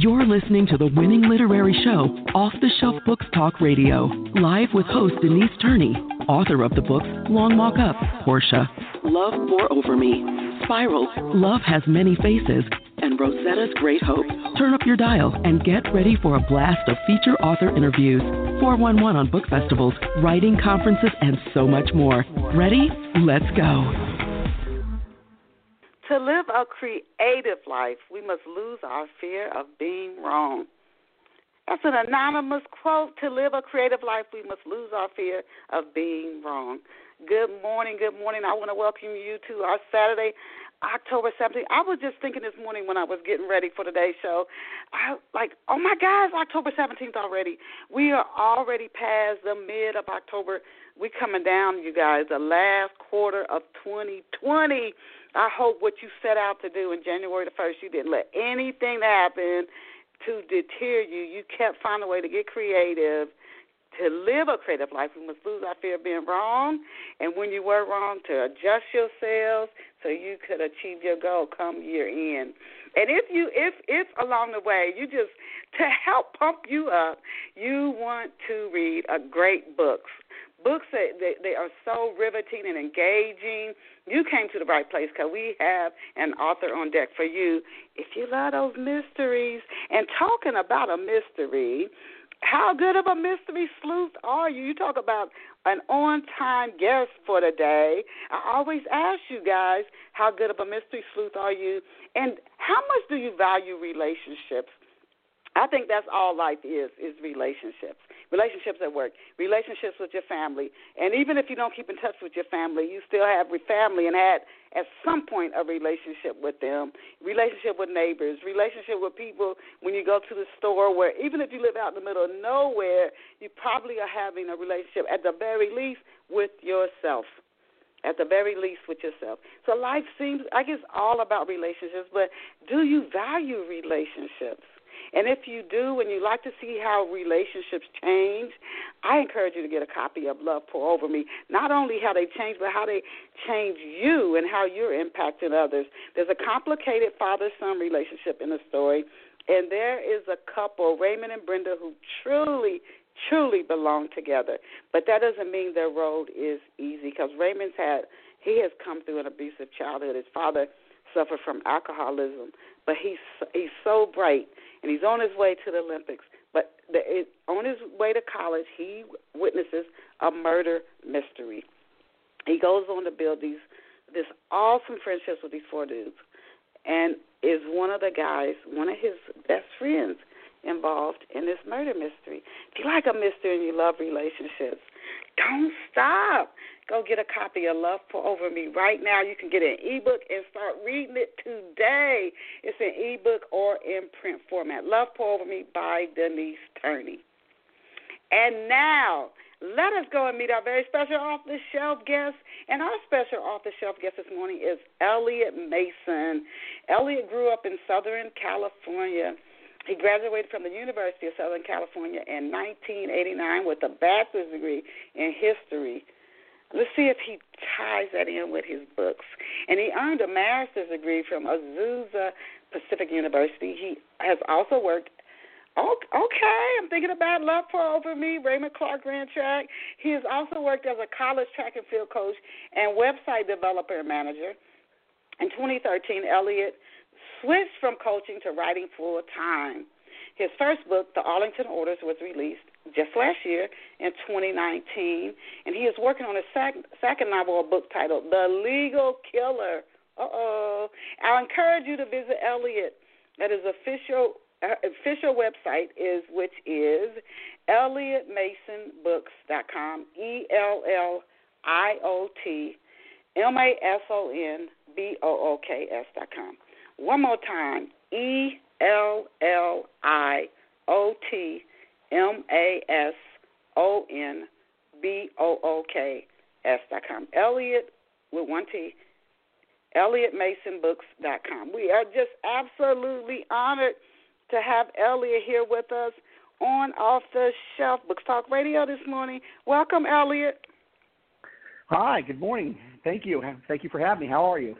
You're listening to the winning literary show, Off the Shelf Books Talk Radio, live with host Denise Turney, author of the books Long Walk Up, Portia, Love Pour Over Me, Spiral, Love Has Many Faces, and Rosetta's Great Hope. Turn up your dial and get ready for a blast of feature author interviews, 411 on book festivals, writing conferences, and so much more. Ready? Let's go. To live a creative life, we must lose our fear of being wrong. That's an anonymous quote. To live a creative life, we must lose our fear of being wrong. Good morning, good morning. I want to welcome you to our Saturday, October 17th. I was just thinking this morning when I was getting ready for today's show, I like, oh my God, it's October 17th already. We are already past the mid of October. We're coming down, you guys, the last quarter of 2020. I hope what you set out to do in January the 1st, you didn't let anything happen to deter you. You kept finding a way to get creative, to live a creative life. We must lose our fear of being wrong, and when you were wrong, to adjust yourselves so you could achieve your goal come year end. And if you if if along the way you just to help pump you up, you want to read a great books books that they, they are so riveting and engaging. You came to the right place because we have an author on deck for you. If you love those mysteries and talking about a mystery, how good of a mystery sleuth are you? You talk about an on time guest for the day. I always ask you guys, how good of a mystery sleuth are you? And how much do you value relationships? I think that's all life is is relationships. Relationships at work, relationships with your family. And even if you don't keep in touch with your family, you still have your family and had at some point a relationship with them. Relationship with neighbors, relationship with people when you go to the store where even if you live out in the middle of nowhere, you probably are having a relationship at the very least with yourself at the very least with yourself. So life seems I guess, all about relationships, but do you value relationships? And if you do and you like to see how relationships change, I encourage you to get a copy of Love Pour Over Me. Not only how they change, but how they change you and how you're impacting others. There's a complicated father son relationship in the story. And there is a couple, Raymond and Brenda, who truly, truly belong together. But that doesn't mean their road is easy because Raymond's had, he has come through an abusive childhood. His father suffered from alcoholism, but he's he's so bright and he's on his way to the Olympics. But the, it, on his way to college, he witnesses a murder mystery. He goes on to build these this awesome friendships with these four dudes, and is one of the guys, one of his best friends, involved in this murder mystery. If you like a mystery and you love relationships, don't stop. Go get a copy of Love Pour Over Me right now. You can get an ebook and start reading it today. It's an ebook or in print format. Love Pour Over Me by Denise Turney. And now, let us go and meet our very special off the shelf guest. And our special off the shelf guest this morning is Elliot Mason. Elliot grew up in Southern California. He graduated from the University of Southern California in 1989 with a bachelor's degree in history. Let's see if he ties that in with his books. And he earned a master's degree from Azusa Pacific University. He has also worked. Oh, okay, I'm thinking about Love Pour Over Me, Raymond Clark Grand Track. He has also worked as a college track and field coach and website developer and manager. In 2013, Elliot switched from coaching to writing full time. His first book, The Arlington Orders, was released just last year in 2019, and he is working on a sec- second novel, a book titled The Legal Killer. Uh oh. I'll encourage you to visit Elliot. That is official uh, official website is which is ElliotMasonBooks.com. E L L I O T M A S O N B O O K S dot com. One more time, E L L I O T M A S O N B O O K S dot com. Elliot with one T. ElliotMasonBooks.com. We are just absolutely honored to have Elliot here with us on Off the Shelf Books Talk Radio this morning. Welcome, Elliot. Hi, good morning. Thank you. Thank you for having me. How are you?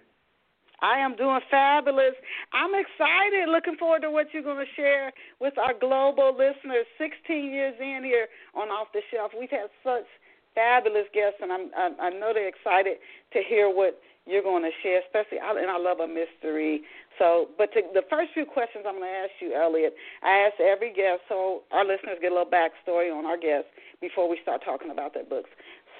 I am doing fabulous. I'm excited. Looking forward to what you're going to share with our global listeners. 16 years in here on Off the Shelf, we've had such fabulous guests, and I'm I, I know they're excited to hear what you're going to share. Especially, and I love a mystery. So, but to, the first few questions I'm going to ask you, Elliot, I ask every guest so our listeners get a little backstory on our guests before we start talking about their books.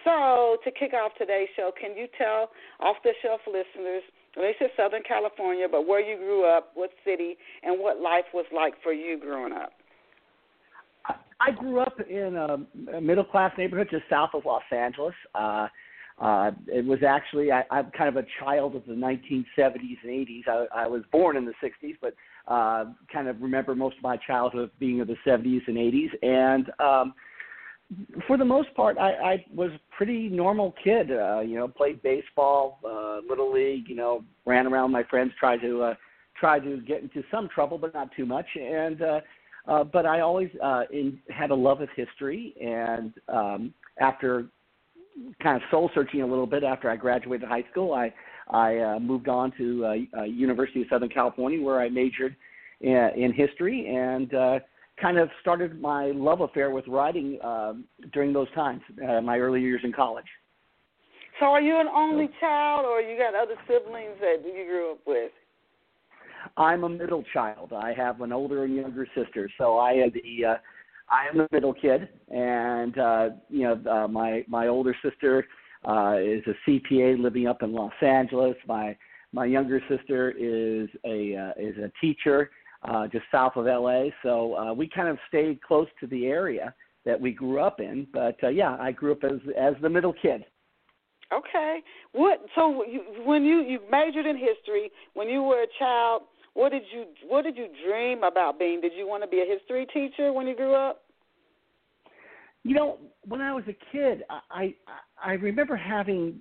So, to kick off today's show, can you tell off the shelf listeners, they said Southern California, but where you grew up, what city, and what life was like for you growing up? I grew up in a middle class neighborhood just south of Los Angeles. Uh, uh, it was actually I, I'm kind of a child of the 1970s and 80s. I, I was born in the 60s, but uh, kind of remember most of my childhood being of the 70s and 80s. And um, for the most part, I, I was a pretty normal kid. Uh, you know, played baseball, uh, little league. You know, ran around with my friends, tried to uh, try to get into some trouble, but not too much. And uh, uh, but I always uh, in, had a love of history. And um, after kind of soul searching a little bit after I graduated high school, I I uh, moved on to uh, uh, University of Southern California, where I majored in, in history and. Uh, kind of started my love affair with writing um, during those times, uh, my early years in college. So, are you an only child, or you got other siblings that you grew up with? I'm a middle child. I have an older and younger sister, so I am the uh, I am the middle kid, and uh, you know uh, my my older sister uh, is a CPA living up in Los Angeles. My my younger sister is a uh, is a teacher uh, just south of LA. So uh, we kind of stayed close to the area that we grew up in. But uh, yeah, I grew up as as the middle kid. Okay. What? So you, when you you majored in history when you were a child, what did you what did you dream about being? Did you want to be a history teacher when you grew up? You know, when I was a kid, I I, I remember having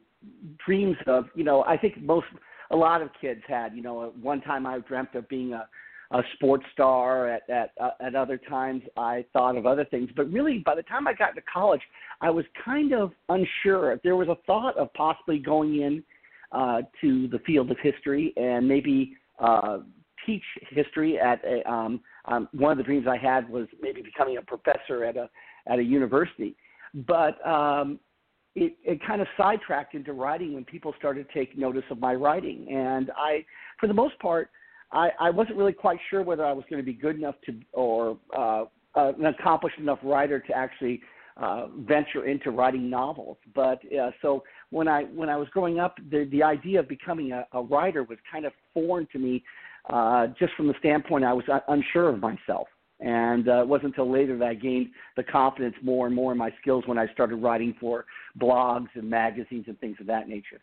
dreams of you know I think most a lot of kids had you know at one time I dreamt of being a a sports star. At at uh, at other times, I thought of other things. But really, by the time I got to college, I was kind of unsure. There was a thought of possibly going in uh, to the field of history and maybe uh, teach history at a. Um, um, one of the dreams I had was maybe becoming a professor at a at a university, but um, it, it kind of sidetracked into writing when people started to take notice of my writing, and I, for the most part, I, I wasn't really quite sure whether I was going to be good enough to or uh, uh, an accomplished enough writer to actually uh, venture into writing novels. But uh, so when I when I was growing up, the the idea of becoming a, a writer was kind of foreign to me, uh, just from the standpoint I was unsure of myself. And uh, it wasn't until later that I gained the confidence more and more in my skills when I started writing for blogs and magazines and things of that nature.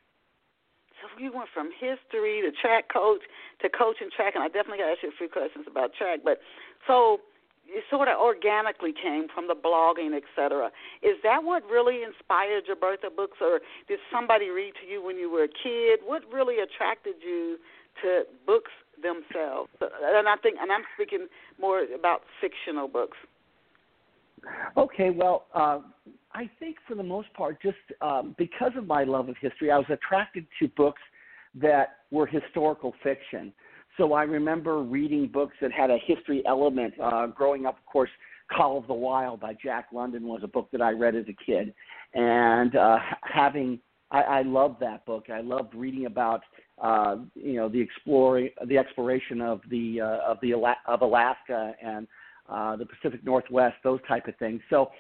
So you went from history to track coach to coaching track, and I definitely got to ask you a few questions about track. But so it sort of organically came from the blogging, et cetera. Is that what really inspired your Bertha books, or did somebody read to you when you were a kid? What really attracted you to books themselves? And I think, and I'm speaking more about fictional books. Okay, well, uh, I think for the most part, just um, because of my love of history, I was attracted to books that were historical fiction. So I remember reading books that had a history element. Uh, growing up, of course, Call of the Wild by Jack London was a book that I read as a kid, and uh, having I, I loved that book. I loved reading about uh, you know the exploring the exploration of the uh, of the of Alaska and uh, the Pacific Northwest, those type of things. So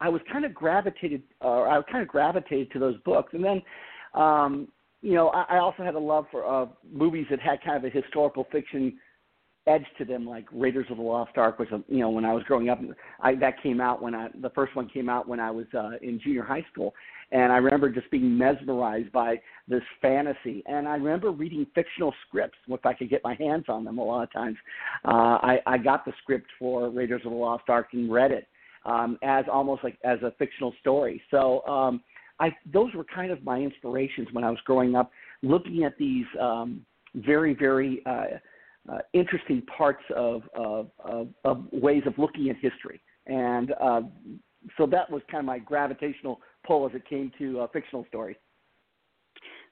I was kind of gravitated, or uh, I kind of gravitated to those books, and then, um, you know, I, I also had a love for uh, movies that had kind of a historical fiction edge to them, like Raiders of the Lost Ark, which you know when I was growing up, I, that came out when I the first one came out when I was uh, in junior high school, and I remember just being mesmerized by this fantasy. And I remember reading fictional scripts if I could get my hands on them. A lot of times, uh, I, I got the script for Raiders of the Lost Ark and read it um, as almost like as a fictional story. So um, I those were kind of my inspirations when I was growing up, looking at these um, very very uh, uh, interesting parts of, of, of, of ways of looking at history, and uh, so that was kind of my gravitational pull as it came to uh, fictional stories.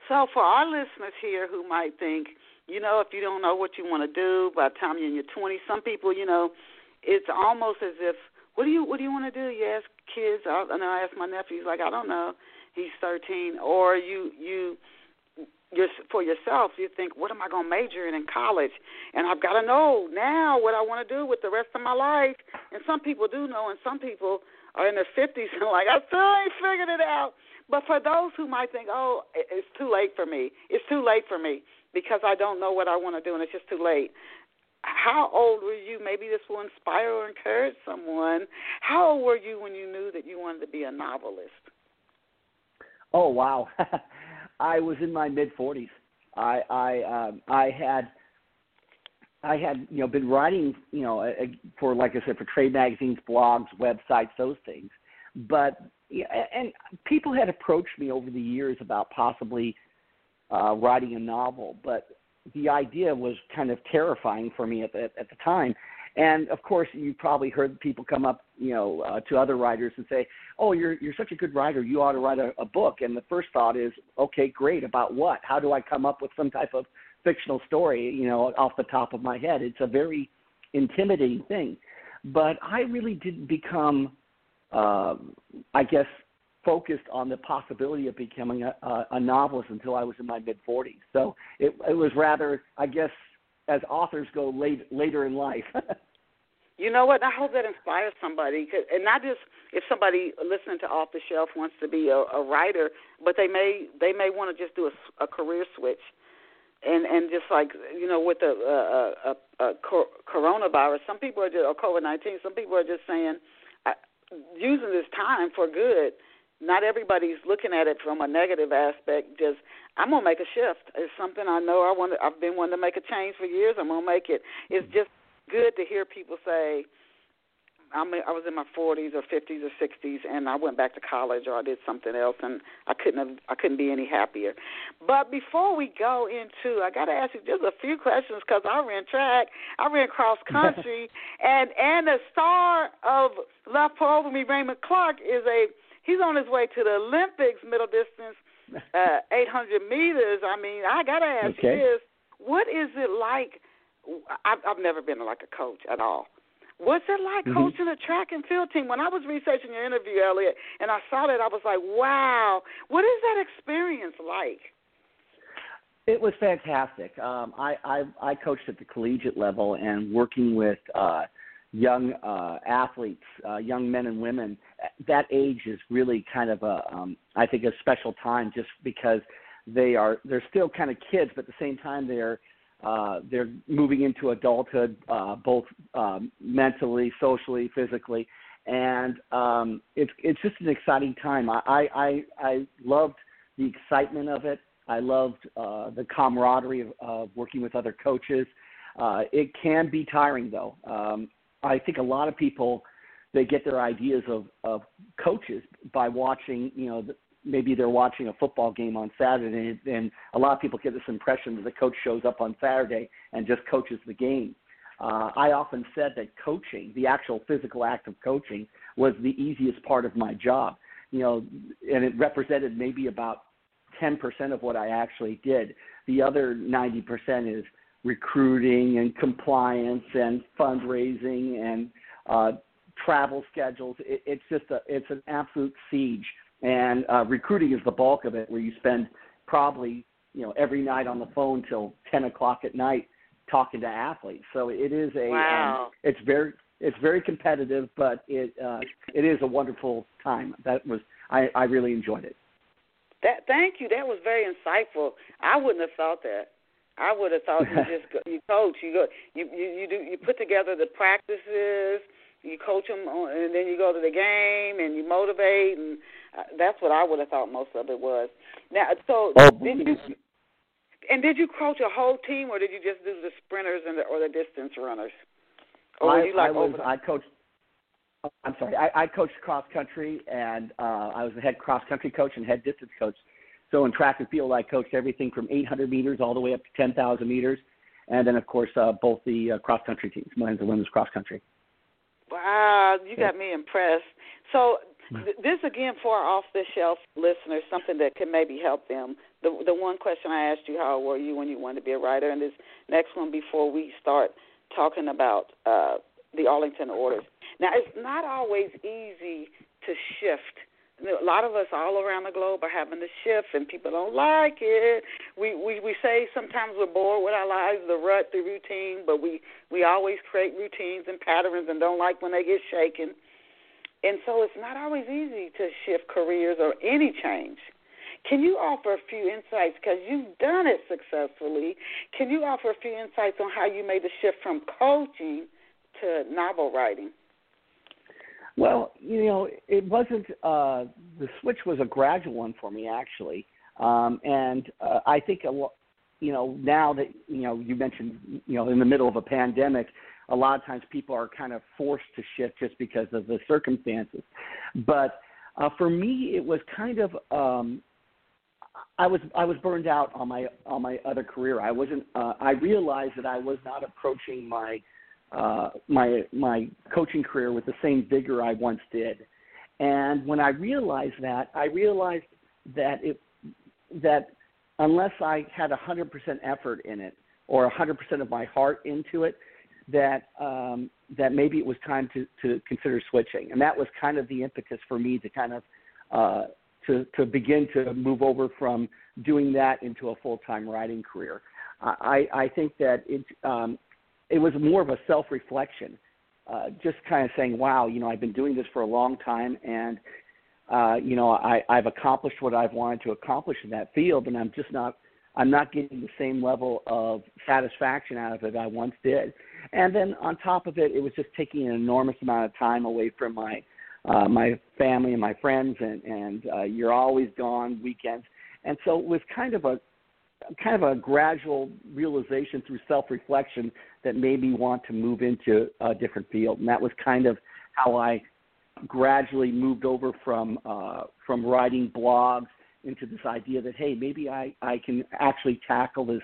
So, for our listeners here who might think, you know, if you don't know what you want to do by the time you're in your 20s, some people, you know, it's almost as if, what do you what do you want to do? You ask kids. I, and I ask my nephew. He's like, I don't know. He's 13. Or you you you're, for yourself, you think, what am I going to major in in college? And I've got to know now what I want to do with the rest of my life. And some people do know, and some people are in their 50s and like, I still ain't figured it out. But for those who might think, oh, it's too late for me, it's too late for me because I don't know what I want to do and it's just too late. How old were you? Maybe this will inspire or encourage someone. How old were you when you knew that you wanted to be a novelist? Oh wow, I was in my mid forties. I I um, I had I had you know been writing you know for like I said for trade magazines, blogs, websites, those things. But and people had approached me over the years about possibly uh, writing a novel, but the idea was kind of terrifying for me at the, at the time. And of course, you probably heard people come up, you know, uh, to other writers and say, "Oh, you're you're such a good writer. You ought to write a, a book." And the first thought is, "Okay, great. About what? How do I come up with some type of fictional story, you know, off the top of my head?" It's a very intimidating thing. But I really didn't become, uh, I guess, focused on the possibility of becoming a, a, novelist until I was in my mid 40s. So it, it was rather, I guess, as authors go late, later in life. you know what? I hope that inspires somebody, and not just if somebody listening to Off the Shelf wants to be a, a writer, but they may they may want to just do a, a career switch. And and just like you know with the uh, uh, uh, coronavirus, some people are just or COVID nineteen. Some people are just saying, uh, using this time for good not everybody's looking at it from a negative aspect. Just I'm gonna make a shift. It's something I know I want. I've been wanting to make a change for years. I'm gonna make it. It's just good to hear people say, I'm, I was in my 40s or 50s or 60s, and I went back to college or I did something else, and I couldn't have, I couldn't be any happier. But before we go into, I got to ask you just a few questions because I ran track, I ran cross country, and and the star of Love Pour Over Me, Raymond Clark, is a he's on his way to the Olympics middle distance, uh, 800 meters. I mean, I gotta ask okay. you this: What is it like? I've, I've never been like a coach at all. What's it like mm-hmm. coaching a track and field team? When I was researching your interview, Elliot, and I saw that, I was like, wow, what is that experience like? It was fantastic. Um, I, I I coached at the collegiate level and working with uh, young uh, athletes, uh, young men and women, that age is really kind of a, um, I think, a special time just because they are they're still kind of kids, but at the same time they're uh, they're moving into adulthood, uh, both um, mentally, socially, physically, and um, it's it's just an exciting time. I I I loved the excitement of it. I loved uh, the camaraderie of, of working with other coaches. Uh, it can be tiring though. Um, I think a lot of people they get their ideas of of coaches by watching you know maybe they're watching a football game on Saturday and a lot of people get this impression that the coach shows up on Saturday and just coaches the game. Uh, I often said that coaching, the actual physical act of coaching, was the easiest part of my job. You know, and it represented maybe about 10% of what I actually did. The other 90% is recruiting and compliance and fundraising and uh, travel schedules. It, it's just a it's an absolute siege. And uh, recruiting is the bulk of it, where you spend probably you know every night on the phone till ten o'clock at night talking to athletes. So it is a um, wow. um, it's very it's very competitive, but it uh, it is a wonderful time. That was I, I really enjoyed it. That thank you. That was very insightful. I wouldn't have thought that. I would have thought you just go, you coach. You go you you you do you put together the practices. You coach them, on, and then you go to the game and you motivate, and uh, that's what I would have thought most of it was. Now, so oh, did you? And did you coach a whole team, or did you just do the sprinters and the, or the distance runners? Or I, you like I was. I coached. I'm sorry. I, I coached cross country, and uh, I was the head cross country coach and head distance coach. So in track and field, I coached everything from 800 meters all the way up to 10,000 meters, and then of course uh, both the uh, cross country teams, men's and women's cross country. Wow, you got me impressed. So th- this again for our off the shelf listeners, something that can maybe help them the the one question I asked you, how were you when you wanted to be a writer, and this next one before we start talking about uh, the Arlington orders. Now, it's not always easy to shift. A lot of us all around the globe are having to shift, and people don't like it. We we we say sometimes we're bored with our lives, the rut, the routine, but we we always create routines and patterns, and don't like when they get shaken. And so it's not always easy to shift careers or any change. Can you offer a few insights because you've done it successfully? Can you offer a few insights on how you made the shift from coaching to novel writing? Well, you know, it wasn't uh, the switch was a gradual one for me actually, um, and uh, I think a. You know, now that you know you mentioned, you know, in the middle of a pandemic, a lot of times people are kind of forced to shift just because of the circumstances. But uh, for me, it was kind of um, I was I was burned out on my on my other career. I wasn't. Uh, I realized that I was not approaching my uh, my my coaching career with the same vigor I once did. And when I realized that, I realized that it that unless I had 100% effort in it or 100% of my heart into it, that um, that maybe it was time to to consider switching. And that was kind of the impetus for me to kind of uh, to to begin to move over from doing that into a full time writing career. I I think that it um, it was more of a self reflection, uh, just kind of saying, wow, you know, I've been doing this for a long time and. Uh, you know, I, I've accomplished what I've wanted to accomplish in that field, and I'm just not I'm not getting the same level of satisfaction out of it I once did. And then on top of it, it was just taking an enormous amount of time away from my uh, my family and my friends, and and uh, you're always gone weekends, and so it was kind of a kind of a gradual realization through self-reflection that made me want to move into a different field, and that was kind of how I gradually moved over from uh, from writing blogs into this idea that hey, maybe I I can actually tackle this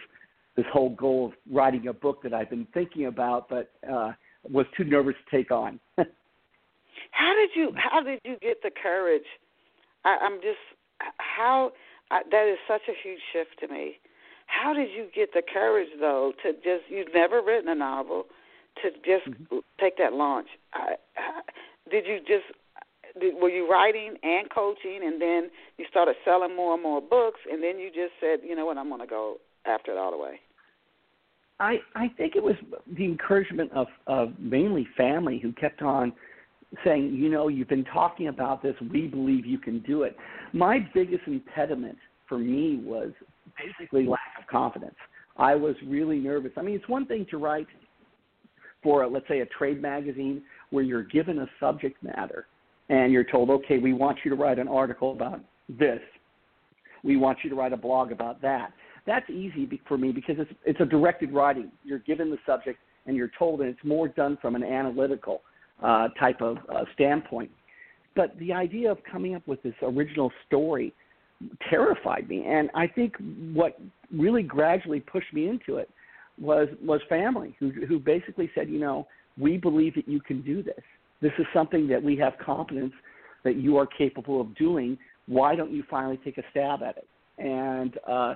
this whole goal of writing a book that I've been thinking about, but uh, was too nervous to take on. How did you How did you get the courage? I, I'm just how I, that is such a huge shift to me. How did you get the courage though to just you've never written a novel to just mm-hmm. take that launch? I, I, did you just did, were you writing and coaching, and then you started selling more and more books, and then you just said, you know what, I'm going to go after it all the way. I I think it was the encouragement of of mainly family who kept on saying, you know, you've been talking about this. We believe you can do it. My biggest impediment for me was basically lack of confidence. I was really nervous. I mean, it's one thing to write for, let's say, a trade magazine where you're given a subject matter and you're told, okay, we want you to write an article about this. We want you to write a blog about that. That's easy for me because it's, it's a directed writing. You're given the subject and you're told, and it's more done from an analytical uh, type of uh, standpoint. But the idea of coming up with this original story terrified me, and I think what really gradually pushed me into it was was family who who basically said, you know, we believe that you can do this. This is something that we have confidence that you are capable of doing. Why don't you finally take a stab at it? And uh,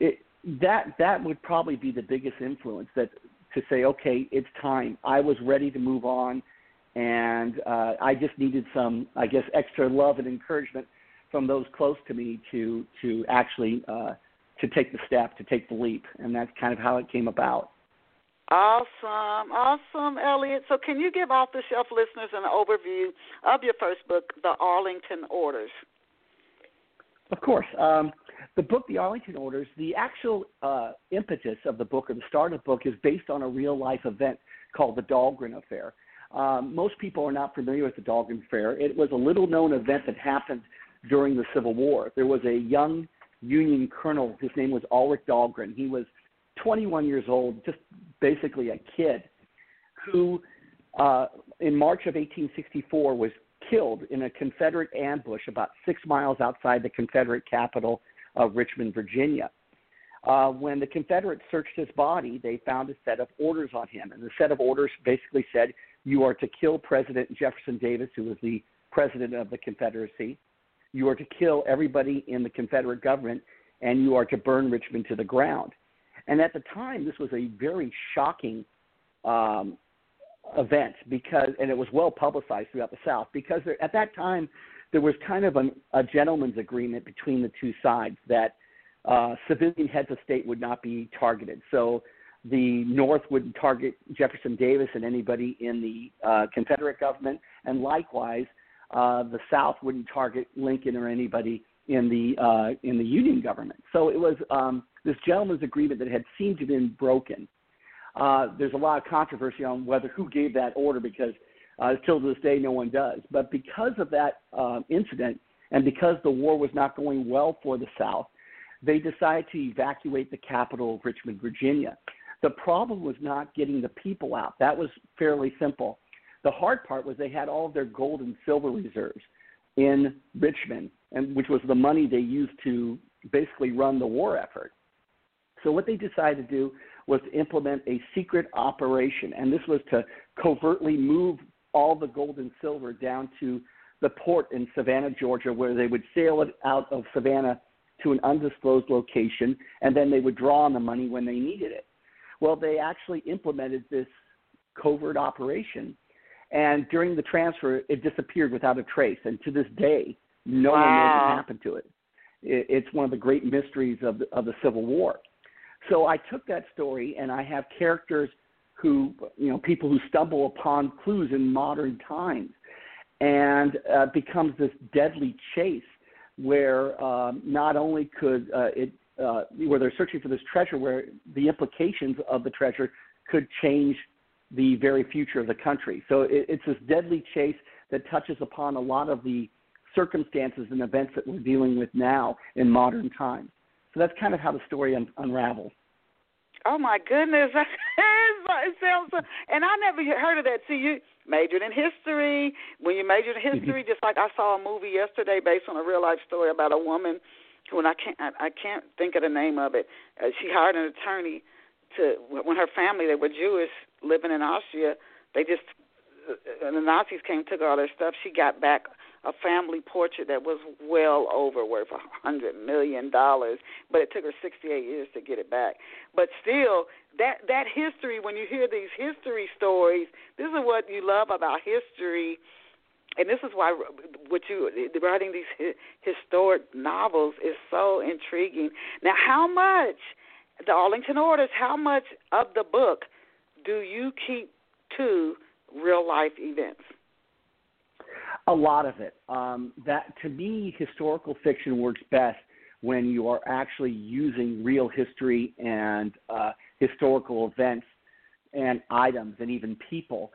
it, that that would probably be the biggest influence that to say, okay, it's time. I was ready to move on and uh, I just needed some, I guess, extra love and encouragement from those close to me to to actually uh, to take the step, to take the leap, and that's kind of how it came about. Awesome, awesome, Elliot. So, can you give off the shelf listeners an overview of your first book, The Arlington Orders? Of course. Um, the book, The Arlington Orders, the actual uh, impetus of the book or the start of the book is based on a real life event called the Dahlgren Affair. Um, most people are not familiar with the Dahlgren Affair. It was a little known event that happened during the Civil War. There was a young Union colonel. His name was Ulrich Dahlgren. He was 21 years old, just basically a kid, who uh, in March of 1864 was killed in a Confederate ambush about six miles outside the Confederate capital of Richmond, Virginia. Uh, when the Confederates searched his body, they found a set of orders on him, and the set of orders basically said you are to kill President Jefferson Davis, who was the president of the Confederacy. You are to kill everybody in the Confederate government, and you are to burn Richmond to the ground. And at the time, this was a very shocking um, event because, and it was well publicized throughout the South because there, at that time there was kind of an, a gentleman's agreement between the two sides that uh, civilian heads of state would not be targeted. So the North would target Jefferson Davis and anybody in the uh, Confederate government, and likewise, uh, the South wouldn't target Lincoln or anybody in the uh, in the Union government. So it was um, this gentleman's agreement that had seemed to have been broken. Uh, there's a lot of controversy on whether who gave that order because uh, still to this day no one does. But because of that uh, incident and because the war was not going well for the South, they decided to evacuate the capital of Richmond, Virginia. The problem was not getting the people out. That was fairly simple. The hard part was they had all of their gold and silver reserves in Richmond, and which was the money they used to basically run the war effort. So what they decided to do was to implement a secret operation, and this was to covertly move all the gold and silver down to the port in Savannah, Georgia, where they would sail it out of Savannah to an undisclosed location, and then they would draw on the money when they needed it. Well, they actually implemented this covert operation and during the transfer, it disappeared without a trace. And to this day, no wow. one knows what happened to it. it. It's one of the great mysteries of the, of the Civil War. So I took that story and I have characters who, you know, people who stumble upon clues in modern times, and uh, becomes this deadly chase where um, not only could uh, it, uh, where they're searching for this treasure, where the implications of the treasure could change the very future of the country. So it, it's this deadly chase that touches upon a lot of the circumstances and events that we're dealing with now in modern times. So that's kind of how the story un- unravels. Oh my goodness, it sounds. So, and I never heard of that. See, you majored in history. When you majored in history, just like I saw a movie yesterday based on a real life story about a woman who, and I can't, I, I can't think of the name of it. Uh, she hired an attorney to when her family they were Jewish living in Austria. They just uh, the Nazis came took all their stuff. She got back a family portrait that was well over worth a hundred million dollars, but it took her sixty eight years to get it back. But still, that that history when you hear these history stories, this is what you love about history. And this is why what you writing these historic novels is so intriguing. Now, how much the Arlington Orders, how much of the book do you keep to real life events? A lot of it. Um, that to me, historical fiction works best when you are actually using real history and uh, historical events and items and even people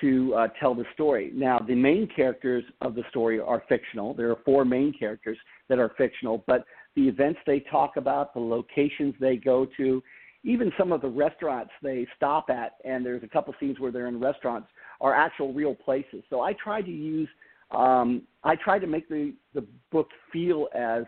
to uh, tell the story. Now, the main characters of the story are fictional. There are four main characters that are fictional, but the events they talk about, the locations they go to, even some of the restaurants they stop at, and there's a couple scenes where they're in restaurants, are actual real places. So I try to use, um, I try to make the, the book feel as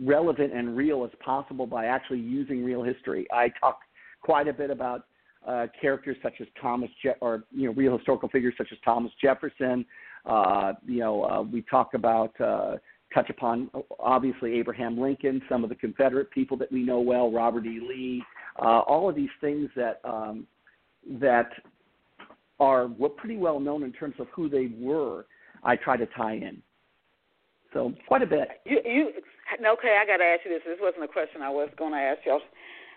relevant and real as possible by actually using real history. I talk quite a bit about uh, characters such as Thomas, Je- or you know, real historical figures such as Thomas Jefferson. Uh, you know, uh, we talk about uh, touch upon obviously Abraham Lincoln, some of the Confederate people that we know well, Robert E. Lee, uh, all of these things that um, that are pretty well known in terms of who they were. I try to tie in. So quite a bit. You, you okay? I got to ask you this. This wasn't a question I was going to ask y'all.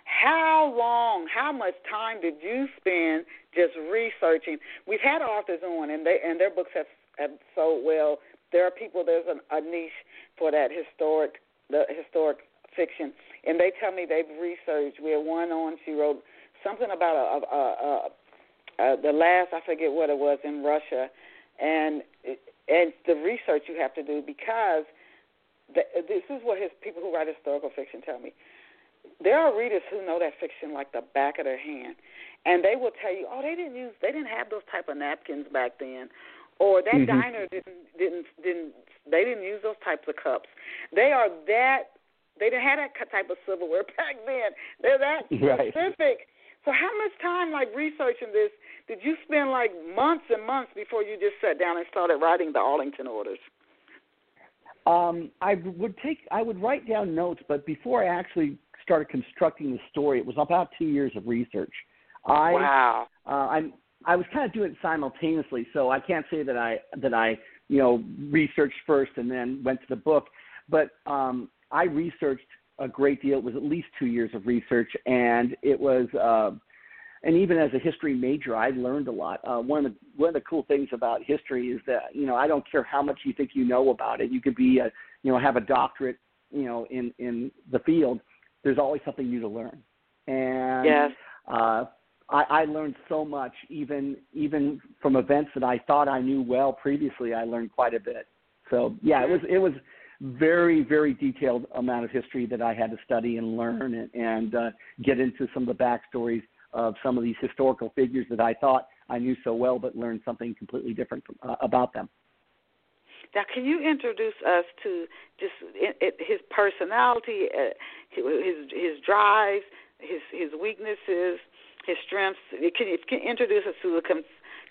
How long, how much time did you spend just researching? We've had authors on, and they and their books have have sold well there are people. There's an, a niche for that historic, the historic fiction, and they tell me they've researched. We had one on. She wrote something about a, a, a, a, a the last. I forget what it was in Russia, and and the research you have to do because the, this is what his people who write historical fiction tell me. There are readers who know that fiction like the back of their hand, and they will tell you, "Oh, they didn't use, they didn't have those type of napkins back then," or that mm-hmm. diner didn't didn't didn't they didn't use those types of cups. They are that they didn't have that type of silverware back then. They're that specific. Right. So how much time like researching this did you spend like months and months before you just sat down and started writing the Arlington orders? Um, I would take, I would write down notes, but before I actually started constructing the story, it was about two years of research. I, wow. Uh, I'm, I was kind of doing it simultaneously, so I can't say that I that I you know researched first and then went to the book, but um, I researched a great deal. It was at least two years of research, and it was. Uh, and even as a history major, I learned a lot. Uh, one of the one of the cool things about history is that you know I don't care how much you think you know about it. You could be a you know have a doctorate you know in in the field. There's always something new to learn. And yes. uh, I, I learned so much, even even from events that I thought I knew well previously. I learned quite a bit. So yeah, it was it was very very detailed amount of history that I had to study and learn and, and uh, get into some of the backstories of some of these historical figures that I thought I knew so well, but learned something completely different from, uh, about them. Now, can you introduce us to just his personality, uh, his his drives, his his weaknesses, his strengths? Can you, can introduce us to the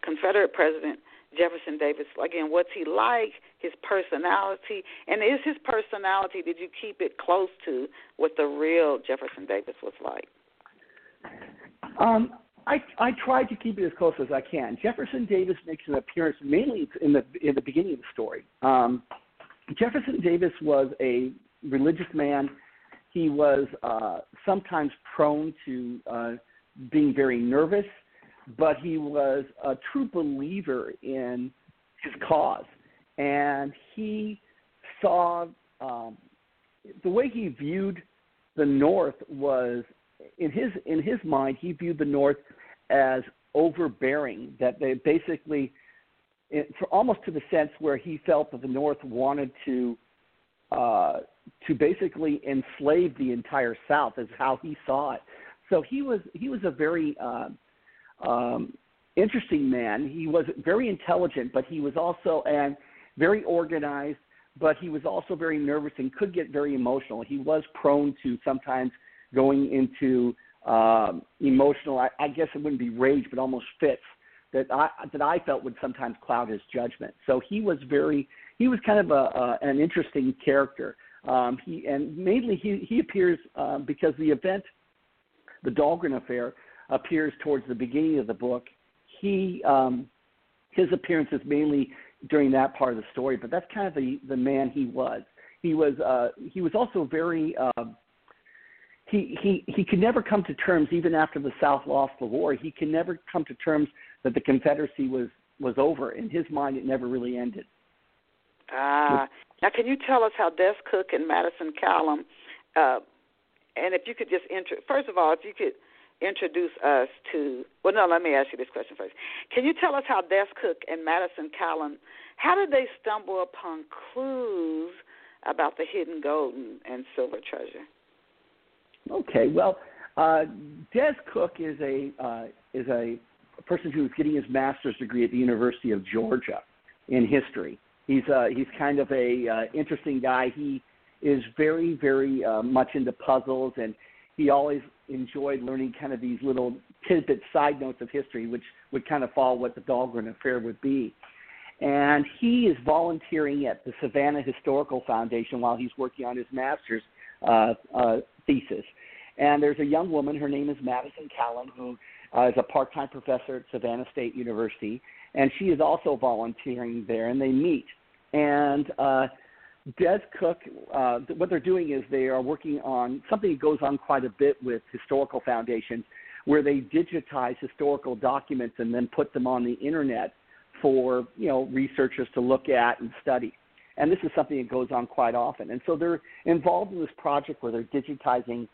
Confederate president Jefferson Davis? Again, what's he like? His personality, and is his personality? Did you keep it close to what the real Jefferson Davis was like? Um, I I tried to keep it as close as I can. Jefferson Davis makes an appearance mainly in the in the beginning of the story. Um, Jefferson Davis was a religious man. He was uh, sometimes prone to uh, being very nervous, but he was a true believer in his cause, and he saw um, the way he viewed the North was in his in his mind, he viewed the North as overbearing. That they basically, it, for almost to the sense where he felt that the North wanted to uh, to basically enslave the entire South, is how he saw it. So he was he was a very uh, um, interesting man. He was very intelligent, but he was also and very organized. But he was also very nervous and could get very emotional. He was prone to sometimes going into um, emotional. I, I guess it wouldn't be rage, but almost fits that I that I felt would sometimes cloud his judgment. So he was very he was kind of a, a an interesting character. Um, he and mainly he he appears uh, because the event, the Dahlgren affair, appears towards the beginning of the book. He um, his appearance is mainly during that part of the story, but that's kind of the the man he was. He was uh, he was also very uh, he he he could never come to terms even after the South lost the war. He can never come to terms that the Confederacy was was over. In his mind, it never really ended. Ah, now can you tell us how Des Cook and Madison Callum, uh, and if you could just intro first of all, if you could introduce us to well, no, let me ask you this question first. Can you tell us how Des Cook and Madison Callum, how did they stumble upon clues about the hidden gold and, and silver treasure? Okay, well, uh, Des Cook is a uh, is a person who's getting his master's degree at the University of Georgia in history. He's uh, he's kind of a uh, interesting guy. He is very very uh, much into puzzles, and he always enjoyed learning kind of these little tidbit side notes of history, which would kind of follow what the Dahlgren affair would be. And he is volunteering at the Savannah Historical Foundation while he's working on his master's uh, uh, thesis. And there's a young woman, her name is Madison Callum, who uh, is a part time professor at Savannah State University, and she is also volunteering there, and they meet. And uh, Des Cook, uh, what they're doing is they are working on something that goes on quite a bit with historical foundations, where they digitize historical documents and then put them on the internet for you know researchers to look at and study. And this is something that goes on quite often. And so they're involved in this project where they're digitizing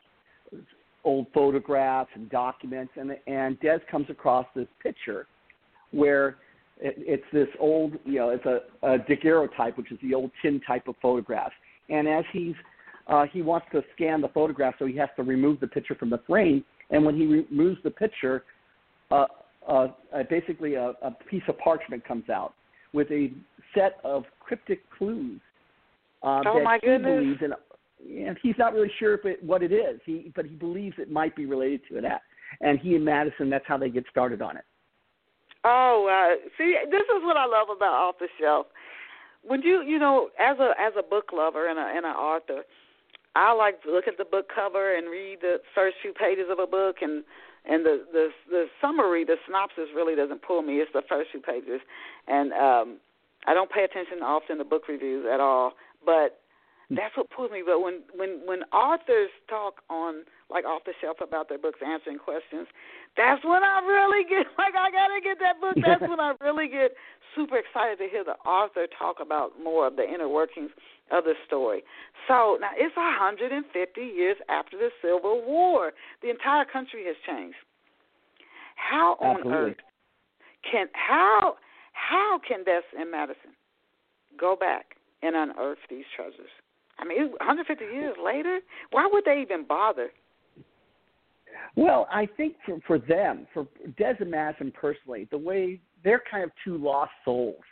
old photographs and documents. And, and Des comes across this picture where it, it's this old, you know, it's a, a daguerreotype, which is the old tin type of photograph. And as he's uh, he wants to scan the photograph, so he has to remove the picture from the frame. And when he re- removes the picture, uh, uh, uh, basically a, a piece of parchment comes out with a set of cryptic clues uh, oh that my he goodness. believes in. And he's not really sure if it, what it is, he, but he believes it might be related to that. And he and Madison, that's how they get started on it. Oh, uh, see, this is what I love about Off the Shelf. when you you know as a as a book lover and a and an author, I like to look at the book cover and read the first few pages of a book and and the the the summary, the synopsis really doesn't pull me. It's the first few pages, and um, I don't pay attention often to book reviews at all. But that's what pulls me. But when when when authors talk on like off the shelf about their books, answering questions, that's when I really get like I gotta get that book. That's when I really get super excited to hear the author talk about more of the inner workings of the story. So now it's 150 years after the Civil War. The entire country has changed. How on Absolutely. earth can how how can Des and Madison go back and unearth these treasures? I mean, 150 years later, why would they even bother? Well, I think for for them, for Des and Madison personally, the way they're kind of two lost souls.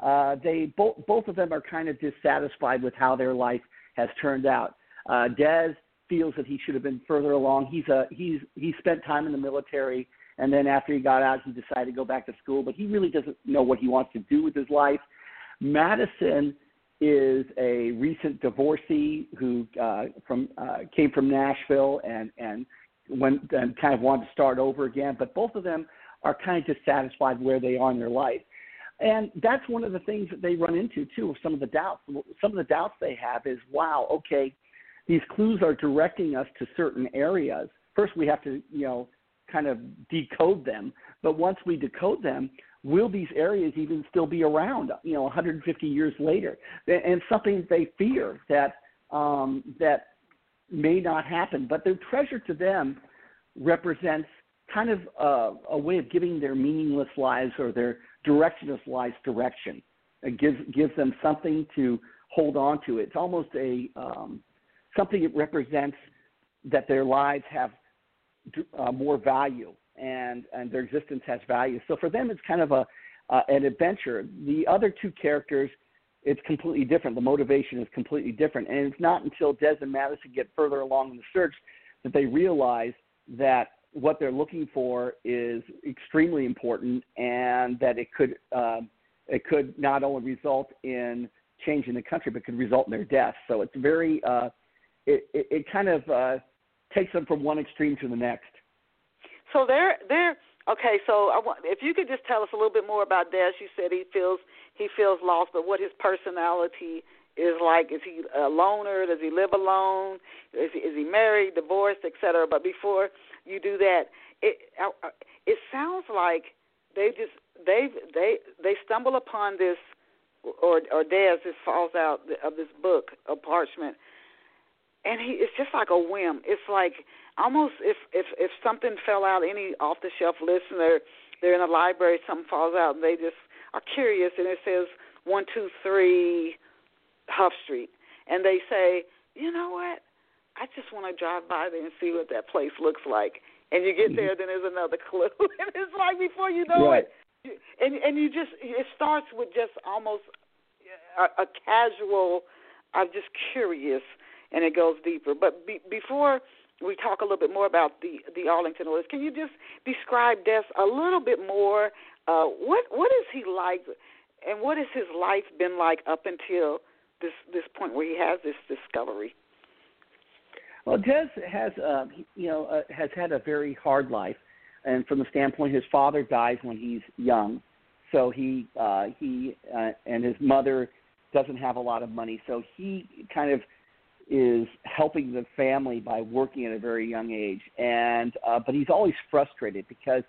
Uh, they both both of them are kind of dissatisfied with how their life has turned out. Uh, Des feels that he should have been further along. He's a he's he spent time in the military, and then after he got out, he decided to go back to school. But he really doesn't know what he wants to do with his life. Madison is a recent divorcee who uh, from uh, came from Nashville and and went and kind of wanted to start over again. But both of them are kind of dissatisfied where they are in their life. And that's one of the things that they run into too. Of some of the doubts, some of the doubts they have is, wow, okay, these clues are directing us to certain areas. First, we have to, you know, kind of decode them. But once we decode them, will these areas even still be around, you know, 150 years later? And something they fear that um, that may not happen. But their treasure to them represents kind of uh, a way of giving their meaningless lives or their directionless lives direction. It gives gives them something to hold on to. It's almost a um, something that represents that their lives have uh, more value and and their existence has value. So for them, it's kind of a uh, an adventure. The other two characters, it's completely different. The motivation is completely different, and it's not until Des and Madison get further along in the search that they realize that what they're looking for is extremely important, and that it could uh, it could not only result in changing the country, but could result in their death. So it's very uh, it, it, it kind of uh, takes them from one extreme to the next. So they're they're okay. So I want if you could just tell us a little bit more about Des. You said he feels he feels lost, but what his personality is like. Is he a loner? Does he live alone? Is he, is he married, divorced, etc.? But before you do that, it it sounds like they just they they they stumble upon this, or or Des just falls out of this book of parchment, and he it's just like a whim. It's like almost if if if something fell out, any off the shelf listener, they're in a library, something falls out, and they just are curious, and it says one two three Huff Street, and they say, you know what? I just want to drive by there and see what that place looks like. And you get there, then there's another clue, and it's like before you know right. it, and and you just it starts with just almost a, a casual. I'm just curious, and it goes deeper. But be, before we talk a little bit more about the the Arlington Orders, can you just describe Des a little bit more? Uh, what what is he like, and what has his life been like up until this this point where he has this discovery? Well, Des has, uh, you know, uh, has had a very hard life, and from the standpoint, his father dies when he's young, so he uh, he uh, and his mother doesn't have a lot of money, so he kind of is helping the family by working at a very young age, and uh, but he's always frustrated because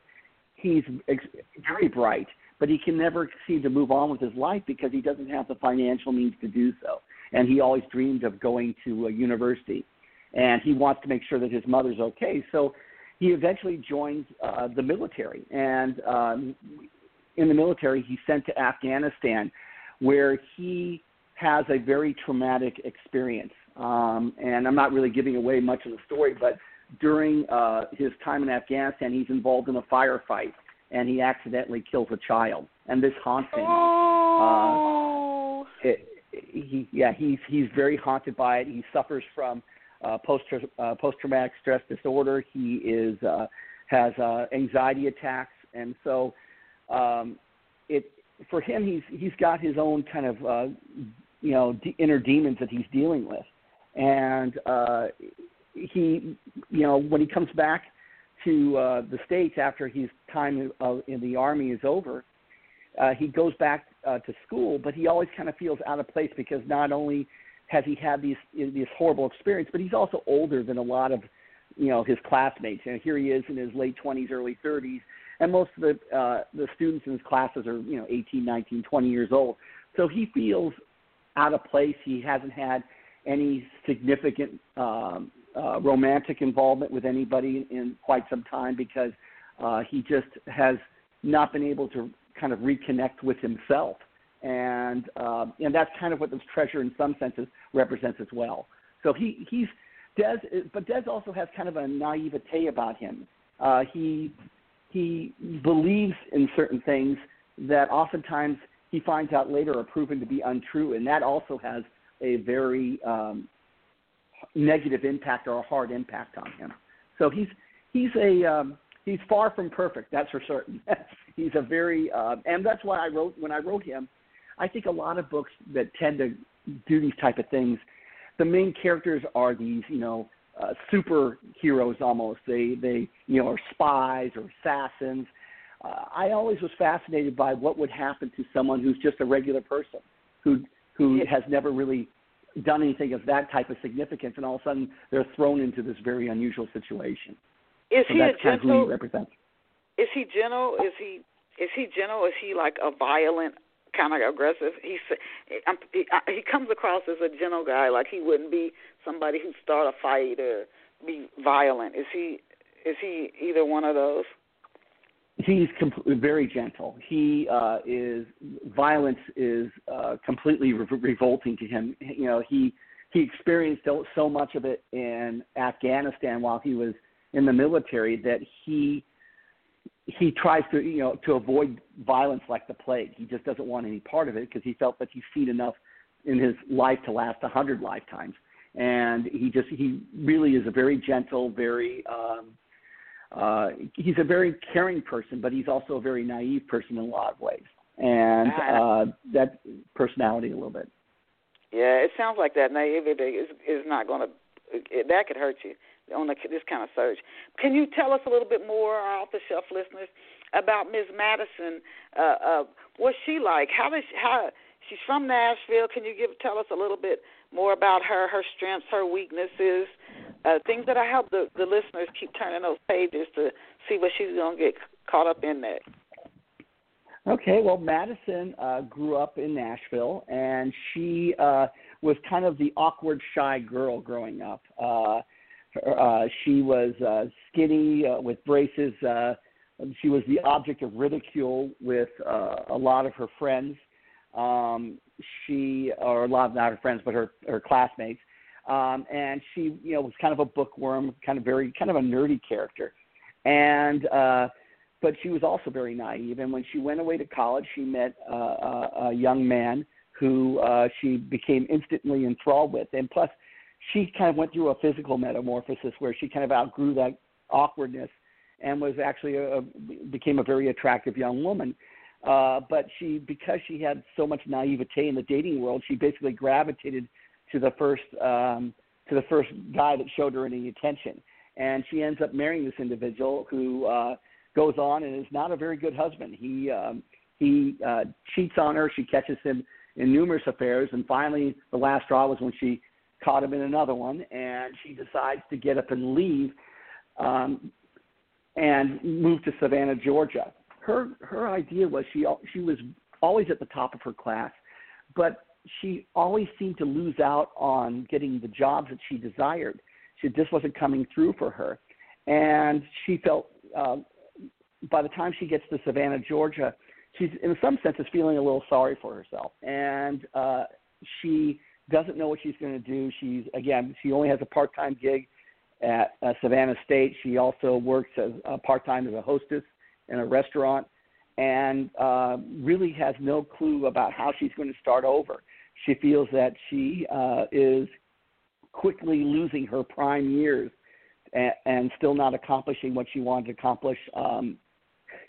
he's ex- very bright, but he can never seem to move on with his life because he doesn't have the financial means to do so, and he always dreamed of going to a university and he wants to make sure that his mother's okay. So he eventually joins uh, the military, and um, in the military, he's sent to Afghanistan, where he has a very traumatic experience. Um, and I'm not really giving away much of the story, but during uh, his time in Afghanistan, he's involved in a firefight, and he accidentally kills a child, and this haunts him. Oh. Uh, it, he, yeah, he's he's very haunted by it. He suffers from uh, post uh, post traumatic stress disorder. He is uh, has uh, anxiety attacks, and so um, it for him, he's he's got his own kind of uh, you know d- inner demons that he's dealing with, and uh, he you know when he comes back to uh, the states after his time in the army is over, uh, he goes back uh, to school, but he always kind of feels out of place because not only has he had these this horrible experience, but he's also older than a lot of you know his classmates. And here he is in his late 20s, early 30s, and most of the uh, the students in his classes are you know 18, 19, 20 years old. So he feels out of place. He hasn't had any significant um, uh, romantic involvement with anybody in quite some time because uh, he just has not been able to kind of reconnect with himself, and uh, and that's kind of what this treasure, in some senses, represents as well. So he he's Des, but Des also has kind of a naivete about him. Uh, he he believes in certain things that oftentimes he finds out later are proven to be untrue, and that also has a very um, negative impact or a hard impact on him. So he's he's a um, he's far from perfect. That's for certain. he's a very uh, and that's why I wrote when I wrote him. I think a lot of books that tend to do these type of things, the main characters are these you know uh, superheroes almost. They they you know are spies or assassins. Uh, I always was fascinated by what would happen to someone who's just a regular person who who has never really done anything of that type of significance, and all of a sudden they're thrown into this very unusual situation. Is so he that's a kind of who he represents. Is he gentle? Is he is he gentle? Is he like a violent kind of aggressive? He's he, he comes across as a gentle guy, like he wouldn't be somebody who start a fight or be violent. Is he is he either one of those? He's com- very gentle. He uh, is violence is uh, completely re- revolting to him. You know, he he experienced so much of it in Afghanistan while he was in the military that he he tries to you know to avoid violence like the plague. He just doesn't want any part of it because he felt that he's seen enough in his life to last a hundred lifetimes. And he just he really is a very gentle, very um, uh, he's a very caring person, but he's also a very naive person in a lot of ways, and uh, that personality a little bit. Yeah, it sounds like that naivety is is not going to that could hurt you on the, this kind of search. Can you tell us a little bit more, our off the shelf listeners, about Ms. Madison? Uh, uh, what's she like? How does she, how she's from Nashville? Can you give tell us a little bit more about her, her strengths, her weaknesses, uh, things that I help the, the listeners keep turning those pages to see what she's going to get caught up in next. Okay, well, Madison uh, grew up in Nashville, and she uh, was kind of the awkward, shy girl growing up. Uh, uh, she was uh, skinny uh, with braces. Uh, she was the object of ridicule with uh, a lot of her friends. Um, she, or a lot of not her friends, but her her classmates. Um, and she, you know, was kind of a bookworm, kind of very, kind of a nerdy character. And uh, but she was also very naive. And when she went away to college, she met uh, a, a young man who uh, she became instantly enthralled with. And plus, she kind of went through a physical metamorphosis where she kind of outgrew that awkwardness and was actually a, became a very attractive young woman. Uh, but she, because she had so much naivete in the dating world, she basically gravitated to the first um, to the first guy that showed her any attention, and she ends up marrying this individual who uh, goes on and is not a very good husband. He um, he uh, cheats on her. She catches him in numerous affairs, and finally, the last straw was when she caught him in another one, and she decides to get up and leave um, and move to Savannah, Georgia. Her her idea was she she was always at the top of her class, but she always seemed to lose out on getting the jobs that she desired. She just wasn't coming through for her, and she felt uh, by the time she gets to Savannah, Georgia, she's in some senses feeling a little sorry for herself, and uh, she doesn't know what she's going to do. She's again, she only has a part-time gig at uh, Savannah State. She also works as uh, part-time as a hostess in a restaurant, and uh, really has no clue about how she's going to start over. She feels that she uh, is quickly losing her prime years and, and still not accomplishing what she wanted to accomplish. Um,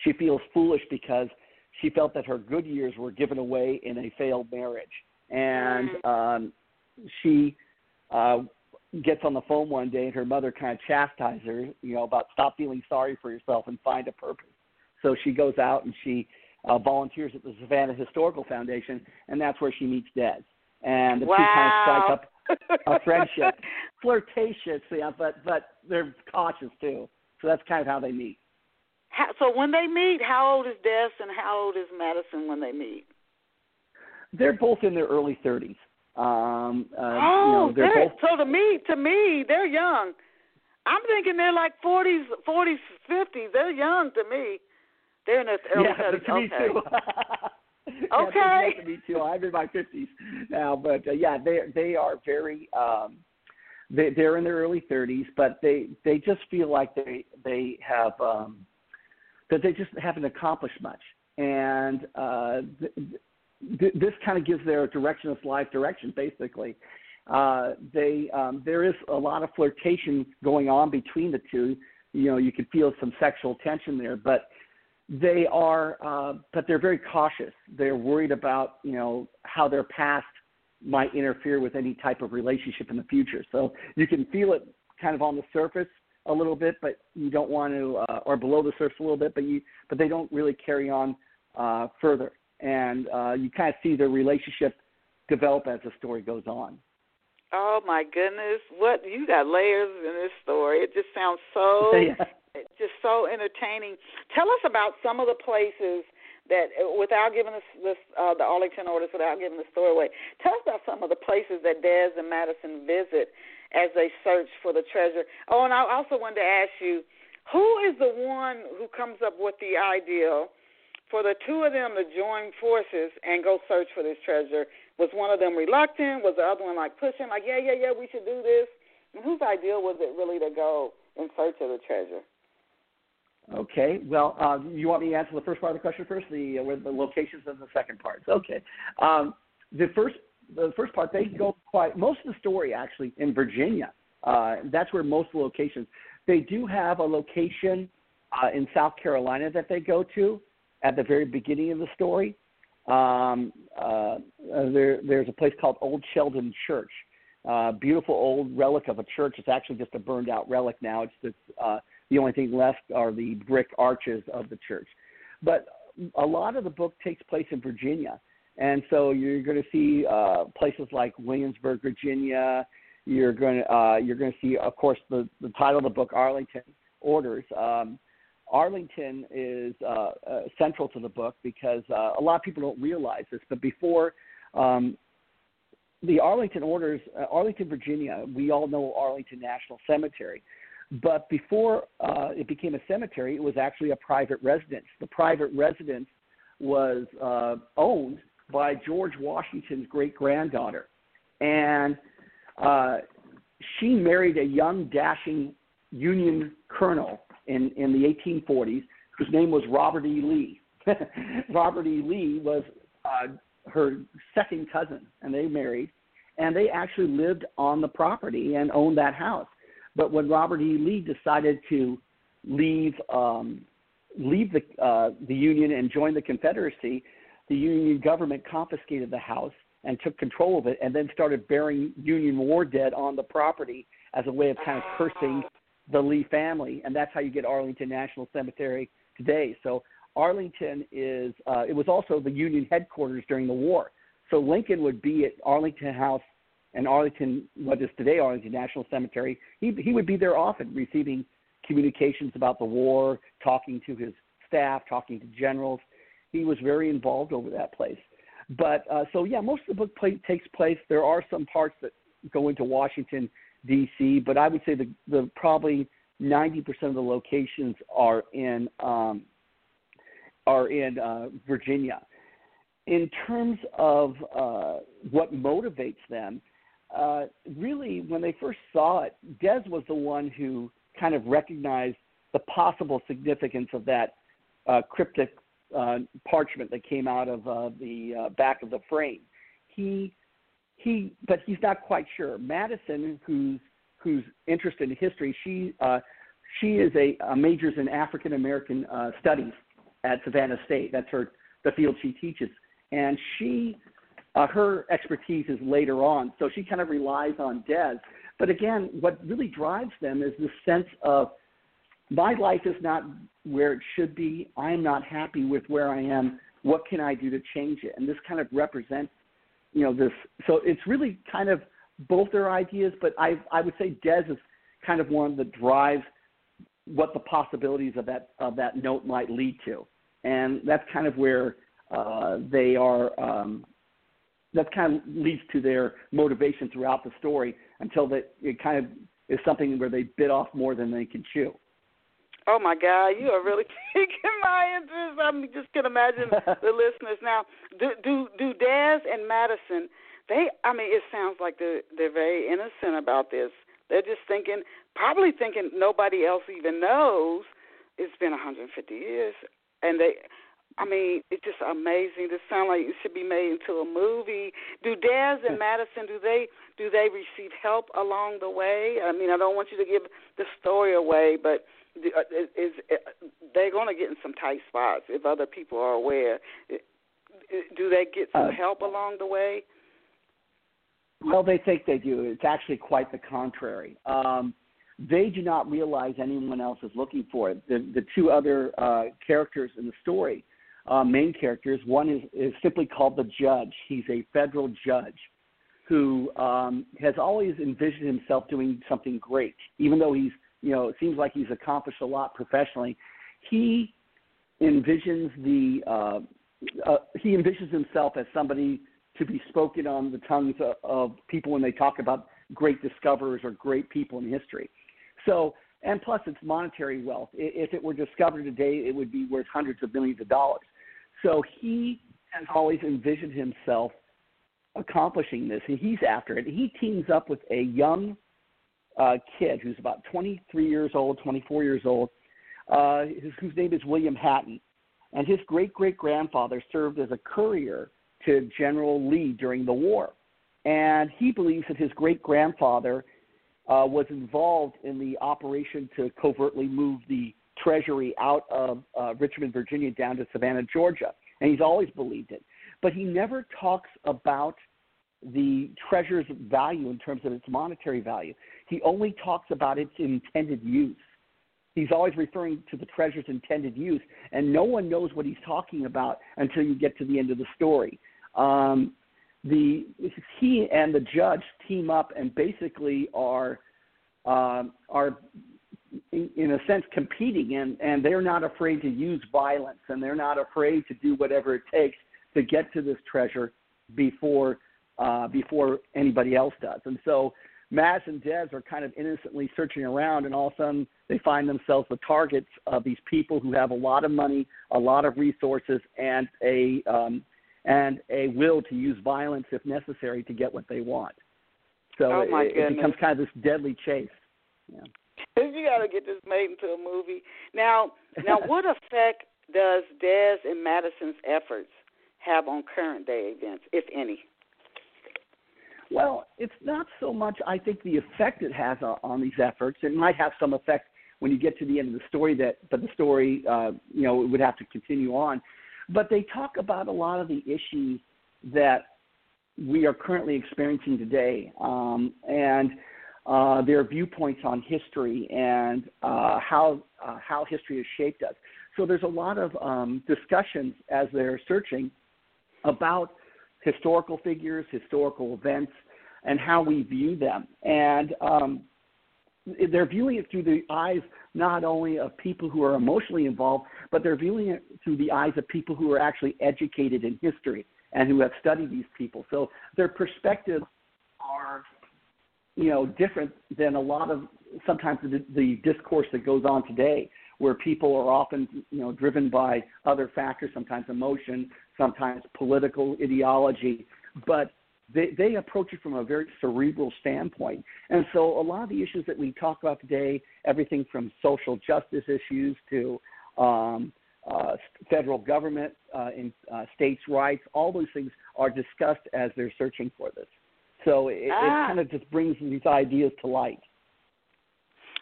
she feels foolish because she felt that her good years were given away in a failed marriage, and Mm. um, she uh, gets on the phone one day, and her mother kind of chastises her, you know, about stop feeling sorry for yourself and find a purpose. So she goes out and she uh, volunteers at the Savannah Historical Foundation, and that's where she meets Des. And the two kind of strike up a friendship, flirtatious, yeah, but but they're cautious too. So that's kind of how they meet. How, so when they meet, how old is Des and how old is Madison when they meet? They're both in their early 30s. Um, uh, oh, you know, they're both so to me, to me, they're young. I'm thinking they're like 40s, 40s, 50s. They're young to me. They're in their early yeah, 30s. to me okay. too. Yeah, me too. I'm in my 50s now, but uh, yeah, they they are very. Um, they they're in their early 30s, but they they just feel like they they have um, that they just haven't accomplished much, and uh, th- th- this kind of gives their directionless life direction, basically. Uh, they um, there is a lot of flirtation going on between the two. You know, you could feel some sexual tension there, but they are, uh, but they're very cautious. They're worried about you know how their past might interfere with any type of relationship in the future. So you can feel it kind of on the surface a little bit, but you don't want to, uh, or below the surface a little bit, but you, but they don't really carry on uh, further. And uh, you kind of see their relationship develop as the story goes on. Oh my goodness, what you got layers in this story. It just sounds so yeah. just so entertaining. Tell us about some of the places that, without giving us this, uh, the Arlington orders, without giving the story away. Tell us about some of the places that Des and Madison visit as they search for the treasure. Oh, and I also wanted to ask you, who is the one who comes up with the idea for the two of them to join forces and go search for this treasure? Was one of them reluctant? Was the other one like pushing, like, yeah, yeah, yeah, we should do this? And whose idea was it really to go in search of the treasure? Okay. Well, uh, you want me to answer the first part of the question first, the uh, where the locations and the second part. Okay. Um, the first the first part they go quite most of the story actually in Virginia. Uh, that's where most of the locations. They do have a location uh, in South Carolina that they go to at the very beginning of the story. Um, uh, there, there's a place called Old Sheldon Church. Uh, beautiful old relic of a church. It's actually just a burned out relic now. It's just uh, the only thing left are the brick arches of the church. But a lot of the book takes place in Virginia. And so you're going to see uh, places like Williamsburg, Virginia. You're going to uh, you're going to see, of course, the the title of the book, Arlington Orders. Um, Arlington is uh, uh, central to the book because uh, a lot of people don't realize this. But before um, the Arlington Orders, uh, Arlington, Virginia, we all know Arlington National Cemetery. But before uh, it became a cemetery, it was actually a private residence. The private residence was uh, owned by George Washington's great granddaughter. And she married a young, dashing Union colonel in, in the 1840s whose name was Robert E. Lee. Robert E. Lee was uh, her second cousin, and they married. And they actually lived on the property and owned that house. But when Robert E. Lee decided to leave um, leave the uh, the Union and join the Confederacy, the Union government confiscated the house and took control of it, and then started burying Union war dead on the property as a way of kind of cursing the Lee family, and that's how you get Arlington National Cemetery today. So Arlington is uh, it was also the Union headquarters during the war. So Lincoln would be at Arlington House and Arlington, what is today Arlington National Cemetery. He he would be there often, receiving communications about the war, talking to his staff, talking to generals. He was very involved over that place. But uh, so yeah, most of the book play, takes place. There are some parts that go into Washington D.C., but I would say the the probably 90% of the locations are in um, are in uh, Virginia. In terms of uh, what motivates them, uh, really, when they first saw it, Des was the one who kind of recognized the possible significance of that uh, cryptic uh, parchment that came out of uh, the back of the frame. He he, but he's not quite sure. Madison, who's who's interested in history, she uh, she is a, a majors in African American uh, studies at Savannah State. That's her the field she teaches, and she uh, her expertise is later on, so she kind of relies on Des. But again, what really drives them is the sense of my life is not where it should be. I am not happy with where I am. What can I do to change it? And this kind of represents, you know, this. So it's really kind of both their ideas, but I I would say Des is kind of one that drives what the possibilities of that of that note might lead to, and that's kind of where uh, they are um, that kind of leads to their motivation throughout the story until that it kind of is something where they bit off more than they can chew. Oh my God, you are really piquing my interest. I'm just can imagine the listeners now. Do do do Des and Madison? They, I mean, it sounds like they're they're very innocent about this. They're just thinking, probably thinking nobody else even knows. It's been 150 years, and they I mean, it's just amazing. This sounds like it should be made into a movie. Do Des and Madison do they do they receive help along the way? I mean, I don't want you to give the story away, but is, is they're going to get in some tight spots if other people are aware. Do they get some uh, help along the way? Well, they think they do. It's actually quite the contrary. Um, they do not realize anyone else is looking for it. The, the two other uh, characters in the story uh, main characters. One is, is simply called the judge. He's a federal judge who um, has always envisioned himself doing something great, even though he's, you know, it seems like he's accomplished a lot professionally. He envisions the, uh, uh, he envisions himself as somebody to be spoken on the tongues of, of people when they talk about great discoverers or great people in history. So, and plus it's monetary wealth. If it were discovered today, it would be worth hundreds of millions of dollars. So he has always envisioned himself accomplishing this, and he's after it. He teams up with a young uh, kid who's about 23 years old, 24 years old, uh, his, whose name is William Hatton. And his great great grandfather served as a courier to General Lee during the war. And he believes that his great grandfather uh, was involved in the operation to covertly move the treasury out of uh, Richmond, Virginia, down to Savannah, Georgia. And he's always believed it. But he never talks about the treasure's value in terms of its monetary value. He only talks about its intended use. He's always referring to the treasure's intended use, and no one knows what he's talking about until you get to the end of the story. Um, the he and the judge team up and basically are um, are in, in a sense competing and and they're not afraid to use violence and they're not afraid to do whatever it takes to get to this treasure before uh, before anybody else does. And so Maz and Des are kind of innocently searching around, and all of a sudden they find themselves the targets of these people who have a lot of money, a lot of resources, and a um, and a will to use violence if necessary to get what they want. So oh it, it becomes kind of this deadly chase. Yeah. you got to get this made into a movie. Now, now, what effect does Des and Madison's efforts have on current day events, if any? Well, it's not so much. I think the effect it has on, on these efforts. It might have some effect when you get to the end of the story. That, but the story, uh, you know, would have to continue on. But they talk about a lot of the issues that we are currently experiencing today, um, and uh, their viewpoints on history and uh, how uh, how history has shaped us. So there's a lot of um, discussions as they're searching about historical figures, historical events, and how we view them. And um, they're viewing it through the eyes not only of people who are emotionally involved, but they're viewing it through the eyes of people who are actually educated in history and who have studied these people. So their perspectives are you know, different than a lot of sometimes the, the discourse that goes on today, where people are often, you know, driven by other factors, sometimes emotion, sometimes political ideology, but they, they approach it from a very cerebral standpoint. And so a lot of the issues that we talk about today, everything from social justice issues to um, uh, federal government uh, in uh, states' rights, all those things are discussed as they're searching for this. So it, ah. it kind of just brings these ideas to light.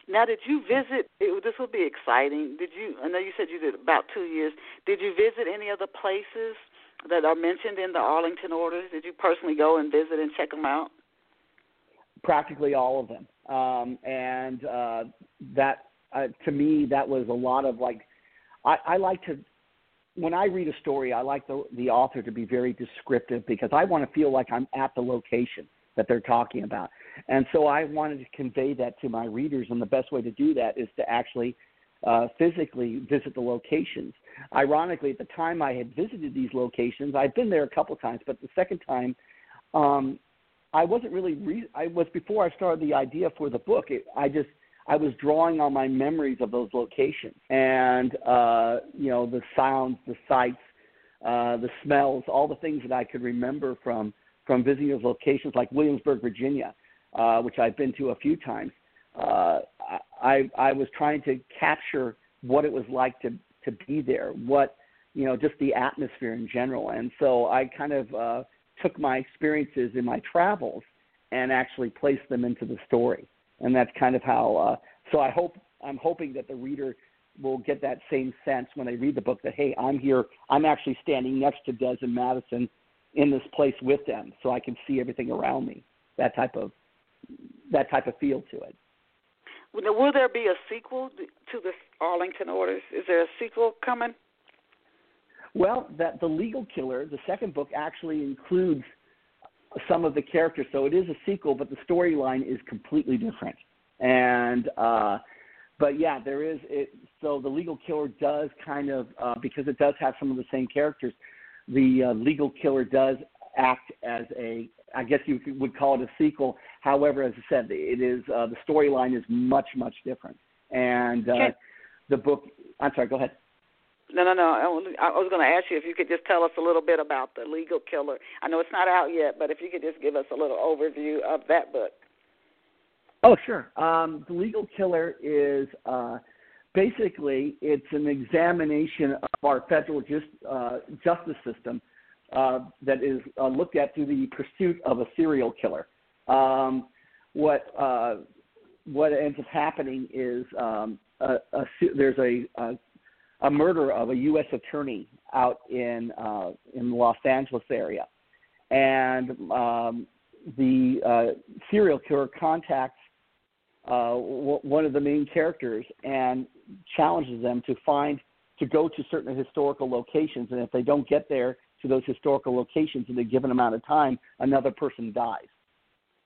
Now, did you visit? It, this will be exciting. Did you? I know you said you did about two years. Did you visit any of the places that are mentioned in the Arlington orders? Did you personally go and visit and check them out? Practically all of them, um, and uh, that uh, to me that was a lot of like. I, I like to when I read a story, I like the the author to be very descriptive because I want to feel like I'm at the location that they're talking about. And so I wanted to convey that to my readers, and the best way to do that is to actually uh, physically visit the locations. Ironically, at the time I had visited these locations, I'd been there a couple times, but the second time, um, I wasn't really. Re- I was before I started the idea for the book. It, I just I was drawing on my memories of those locations and uh, you know the sounds, the sights, uh, the smells, all the things that I could remember from from visiting locations like Williamsburg, Virginia, uh, which I've been to a few times. Uh, I, I was trying to capture what it was like to, to be there, what, you know, just the atmosphere in general. And so I kind of uh, took my experiences in my travels and actually placed them into the story. And that's kind of how, uh, so I hope, I'm hoping that the reader will get that same sense when they read the book that, hey, I'm here, I'm actually standing next to Des and Madison in this place with them so I can see everything around me. That type of that type of feel to it. Will there be a sequel to the Arlington Orders? Is there a sequel coming? Well, that the legal killer, the second book actually includes some of the characters, so it is a sequel, but the storyline is completely different. And uh, but yeah, there is it. So the legal killer does kind of uh, because it does have some of the same characters the uh, legal killer does act as a I guess you would call it a sequel. However, as I said, it is uh, the storyline is much much different, and uh, okay. the book. I'm sorry. Go ahead. No, no, no. I was going to ask you if you could just tell us a little bit about the legal killer. I know it's not out yet, but if you could just give us a little overview of that book. Oh, sure. Um, the legal killer is uh, basically it's an examination of our federal just, uh, justice system uh, that is uh, looked at through the pursuit of a serial killer. Um, what uh, what ends up happening is um, a, a, there's a, a, a murder of a U.S. attorney out in uh, in the Los Angeles area, and um, the uh, serial killer contacts uh, w- one of the main characters and challenges them to find to go to certain historical locations, and if they don't get there to those historical locations in a given amount of time, another person dies.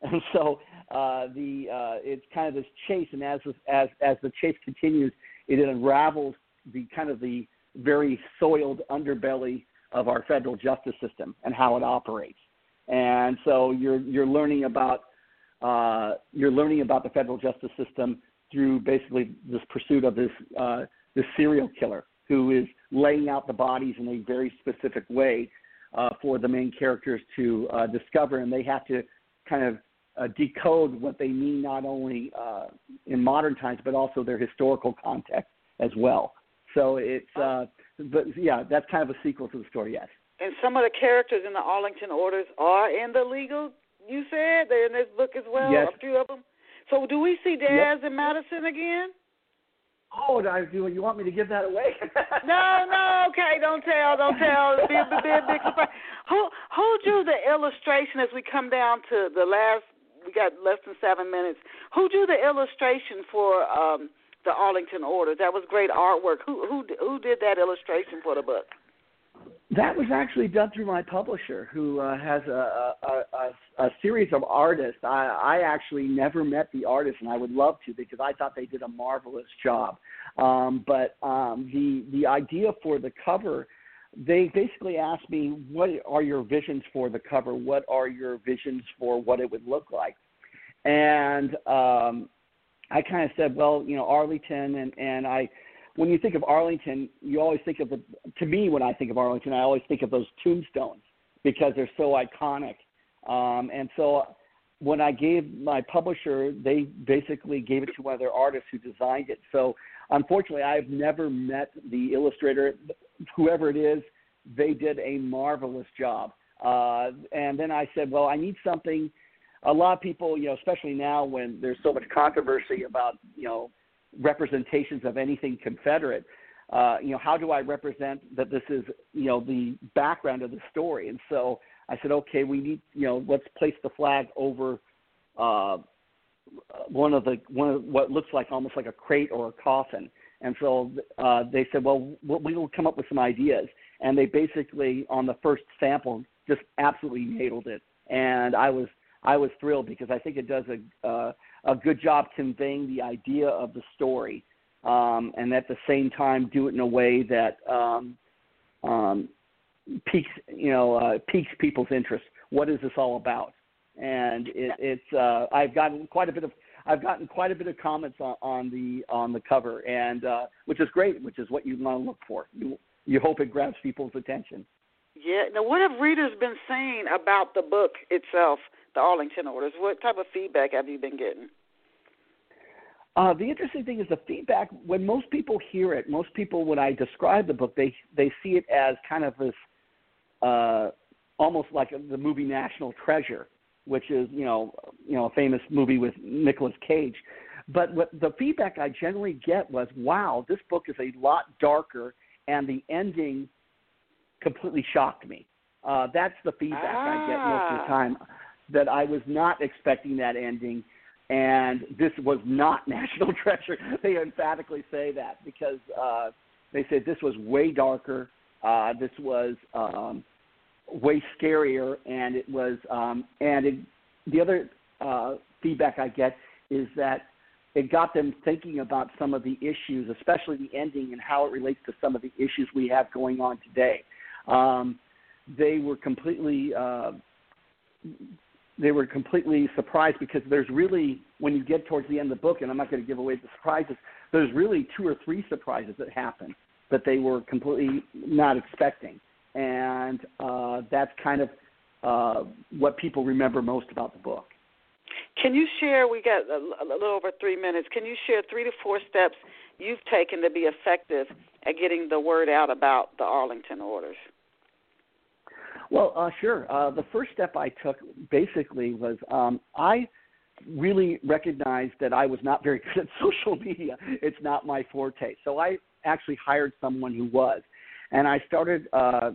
And so uh, the uh, it's kind of this chase, and as as as the chase continues, it unravels the kind of the very soiled underbelly of our federal justice system and how it operates. And so you're you're learning about uh, you're learning about the federal justice system through basically this pursuit of this uh, this serial killer who is laying out the bodies in a very specific way uh, for the main characters to uh, discover, and they have to kind of uh, decode what they mean not only uh, in modern times but also their historical context as well. So it's, uh, but yeah, that's kind of a sequel to the story. Yes. And some of the characters in the Arlington Orders are in the legal you said they're in this book as well. Yes. A few of them. So do we see Daz yep. and Madison again? Oh, do you want me to give that away? no, no, okay, don't tell, don't tell. Be a big, big surprise. Who who drew the illustration as we come down to the last? We got less than seven minutes. Who drew the illustration for um the Arlington Order? That was great artwork. Who who who did that illustration for the book? That was actually done through my publisher, who uh, has a, a, a, a series of artists. I, I actually never met the artists, and I would love to because I thought they did a marvelous job. Um, but um, the the idea for the cover, they basically asked me, "What are your visions for the cover? What are your visions for what it would look like?" And um, I kind of said, "Well, you know, Arlington," and and I when you think of Arlington, you always think of the. To me, when I think of Arlington, I always think of those tombstones because they're so iconic. Um, and so, when I gave my publisher, they basically gave it to one of their artists who designed it. So, unfortunately, I've never met the illustrator. Whoever it is, they did a marvelous job. Uh, and then I said, well, I need something a lot of people, you know, especially now when there's so much controversy about, you know, representations of anything Confederate, uh, you know, how do I represent that this is, you know, the background of the story? And so I said, okay, we need, you know, let's place the flag over uh, one of the one of what looks like almost like a crate or a coffin. And so uh, they said, well, we will come up with some ideas. And they basically, on the first sample, just absolutely nailed it. And I was I was thrilled because I think it does a uh, a good job conveying the idea of the story, um, and at the same time do it in a way that um, um, piques you know uh, piques people's interest. What is this all about? And it, it's uh, I've gotten quite a bit of I've gotten quite a bit of comments on, on the on the cover, and uh, which is great, which is what you want to look for. You you hope it grabs people's attention. Yeah. Now, what have readers been saying about the book itself, the Arlington Orders? What type of feedback have you been getting? Uh, the interesting thing is the feedback. When most people hear it, most people, when I describe the book, they they see it as kind of this, uh, almost like a, the movie National Treasure, which is you know you know a famous movie with Nicolas Cage. But what the feedback I generally get was, "Wow, this book is a lot darker, and the ending completely shocked me." Uh, that's the feedback ah. I get most of the ah. time. That I was not expecting that ending, and this was not National Treasure. They emphatically say that because uh, they said this was way darker. Uh, this was um, way scarier, and it was um, and it, the other uh, feedback I get is that it got them thinking about some of the issues, especially the ending and how it relates to some of the issues we have going on today. Um, they were completely uh, they were completely surprised because there's really when you get towards the end of the book, and I'm not going to give away the surprises. There's really two or three surprises that happen that they were completely not expecting and uh, that's kind of uh, what people remember most about the book. Can you share? We got a, a little over three minutes. Can you share three to four steps you've taken to be effective at getting the word out about the Arlington orders? Well, uh, sure. Uh, the first step I took basically was um, I really recognized that I was not very good at social media. It's not my forte. So I actually hired someone who was. And I started. Uh,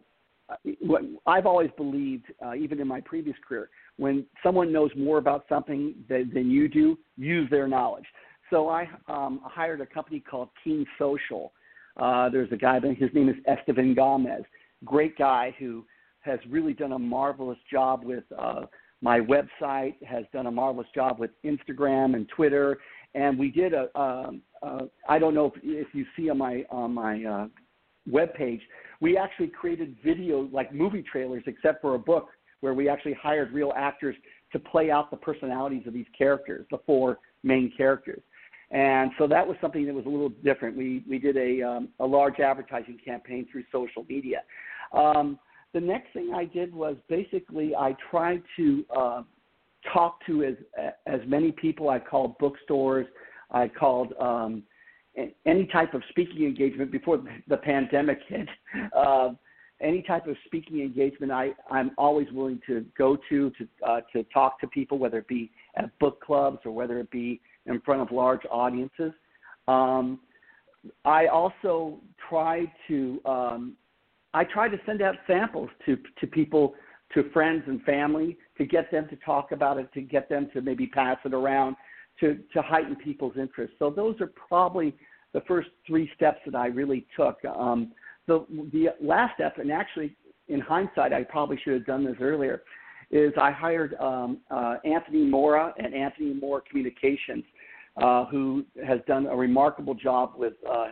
I've always believed, uh, even in my previous career, when someone knows more about something than, than you do, use their knowledge. So I um, hired a company called King Social. Uh, there's a guy, his name is Esteban Gomez, great guy who has really done a marvelous job with uh, my website, has done a marvelous job with Instagram and Twitter, and we did a. Um, I don't know if, if you see on my on my uh, web page, we actually created video like movie trailers, except for a book where we actually hired real actors to play out the personalities of these characters, the four main characters. And so that was something that was a little different. We we did a um, a large advertising campaign through social media. Um, the next thing I did was basically I tried to uh, talk to as as many people. I called bookstores. I called um, any type of speaking engagement before the pandemic hit. Uh, any type of speaking engagement, I, I'm always willing to go to to uh, to talk to people, whether it be at book clubs or whether it be in front of large audiences. Um, I also try to um, I try to send out samples to to people, to friends and family, to get them to talk about it, to get them to maybe pass it around, to, to heighten people's interest. So those are probably the first three steps that I really took. Um, the, the last step, and actually in hindsight, I probably should have done this earlier, is I hired um, uh, Anthony Mora and Anthony Mora Communications, uh, who has done a remarkable job with uh,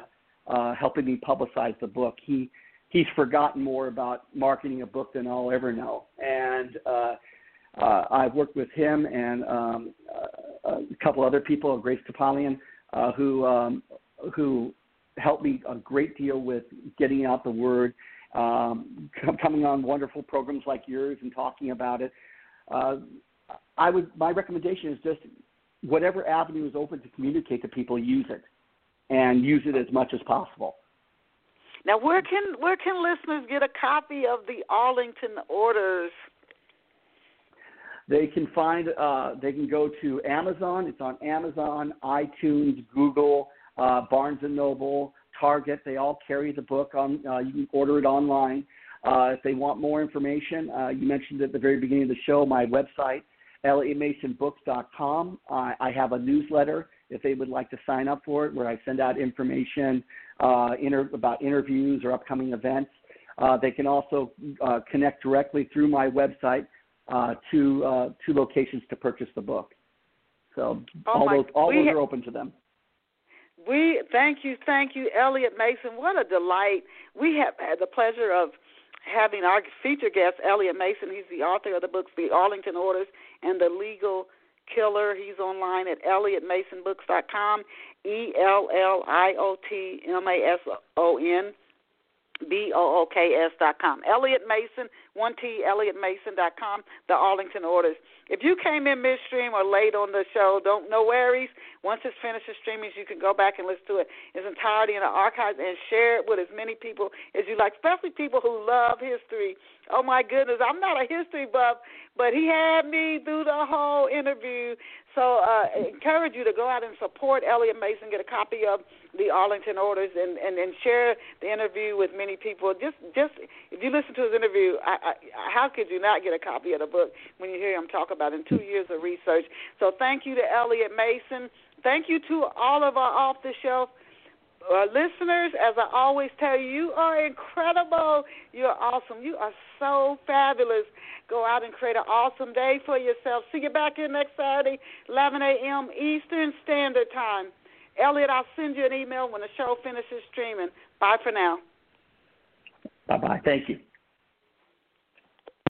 uh, helping me publicize the book. He he's forgotten more about marketing a book than I'll ever know, and uh, uh, I've worked with him and um, uh, a couple other people, Grace Topalian, uh, who um, who helped me a great deal with getting out the word, um, coming on wonderful programs like yours and talking about it. Uh, I would my recommendation is just whatever avenue is open to communicate to people, use it, and use it as much as possible. Now, where can where can listeners get a copy of the Arlington Orders? they can find uh, they can go to Amazon. It's on Amazon, iTunes, Google, uh, Barnes and Noble, Target. They all carry the book on. Uh, you can order it online. Uh, if they want more information, uh, you mentioned at the very beginning of the show my website, elliotmasonbooks.com. I have a newsletter if they would like to sign up for it, where I send out information uh, inter- about interviews or upcoming events. Uh, they can also uh, connect directly through my website uh, to uh, two locations to purchase the book. So oh all my, those all those ha- are open to them. We thank you, thank you, Elliot Mason. What a delight! We have had the pleasure of having our feature guest, Elliot Mason. He's the author of the books The Arlington Orders and The Legal Killer. He's online at elliotmasonbooks.com, E L L I O T M A S O N B O O K S dot com. Elliot Mason, one T, Elliot Mason dot com, the Arlington Orders. If you came in midstream or late on the show, don't no worries. Once it's finished the streaming, you can go back and listen to it in its entirety in the archives and share it with as many people as you like, especially people who love history. Oh my goodness, I'm not a history buff, but he had me through the whole interview. So uh, encourage you to go out and support Elliot Mason, get a copy of the Arlington Orders, and, and, and share the interview with many people. Just just if you listen to his interview, I, I, how could you not get a copy of the book when you hear him talk about it in two years of research? So thank you to Elliot Mason. Thank you to all of our off the shelf uh, listeners, as I always tell you, you are incredible. You're awesome. You are so fabulous. Go out and create an awesome day for yourself. See you back here next Saturday, 11 a.m. Eastern Standard Time. Elliot, I'll send you an email when the show finishes streaming. Bye for now. Bye bye. Thank you.